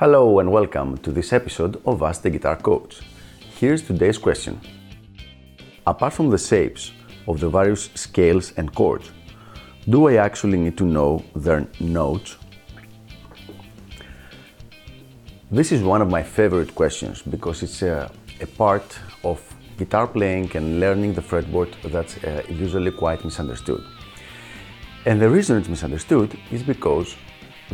Hello and welcome to this episode of Ask the Guitar Coach. Here's today's question. Apart from the shapes of the various scales and chords, do I actually need to know their notes? This is one of my favorite questions because it's a, a part of guitar playing and learning the fretboard that's uh, usually quite misunderstood. And the reason it's misunderstood is because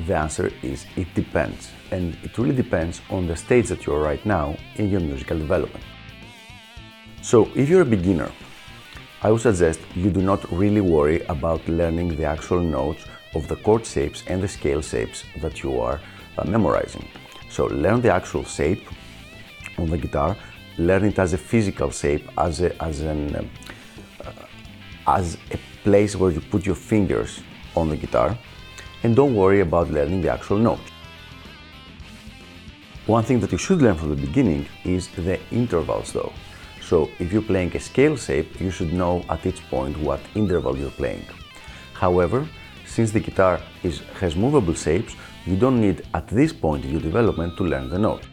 the answer is it depends. And it really depends on the stage that you're right now in your musical development. So, if you're a beginner, I would suggest you do not really worry about learning the actual notes of the chord shapes and the scale shapes that you are uh, memorizing. So, learn the actual shape on the guitar, learn it as a physical shape, as, a, as, an, uh, as a place where you put your fingers on the guitar and don't worry about learning the actual notes. One thing that you should learn from the beginning is the intervals though. So if you're playing a scale shape, you should know at each point what interval you're playing. However, since the guitar is, has movable shapes, you don't need at this point in your development to learn the note.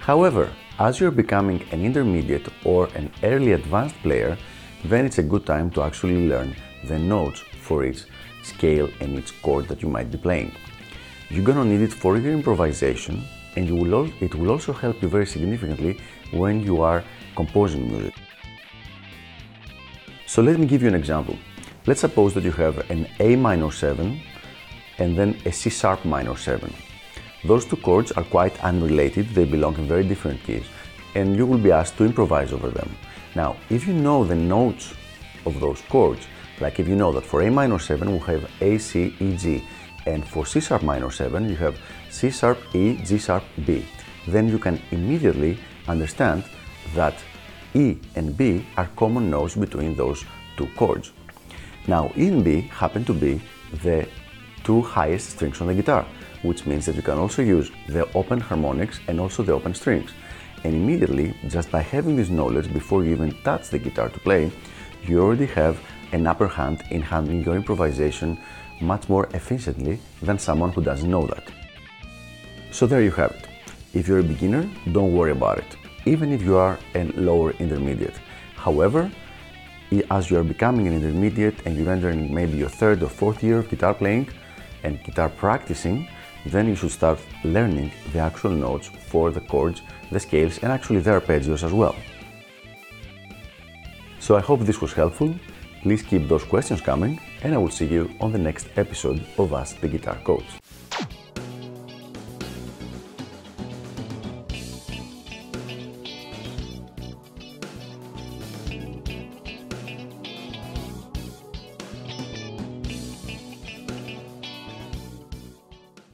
However, as you're becoming an intermediate or an early advanced player, then it's a good time to actually learn the notes for each scale and each chord that you might be playing. You're gonna need it for your improvisation and will it will also help you very significantly when you are composing music. So let me give you an example. Let's suppose that you have an A minor 7 and then a C sharp minor 7. Those two chords are quite unrelated, they belong in very different keys, and you will be asked to improvise over them. Now, if you know the notes of those chords, like if you know that for A minor 7 we have A, C, E, G, and for C sharp minor 7 you have C sharp, E, G sharp, B, then you can immediately understand that E and B are common notes between those two chords. Now E and B happen to be the two highest strings on the guitar, which means that you can also use the open harmonics and also the open strings. And immediately, just by having this knowledge before you even touch the guitar to play, you already have an upper hand in handling your improvisation much more efficiently than someone who doesn't know that. So there you have it. If you're a beginner, don't worry about it, even if you are a lower intermediate. However, as you are becoming an intermediate and you're entering maybe your third or fourth year of guitar playing and guitar practicing, then you should start learning the actual notes for the chords, the scales, and actually the arpeggios as well. So I hope this was helpful. Please keep those questions coming, and I will see you on the next episode of Ask the Guitar Coach.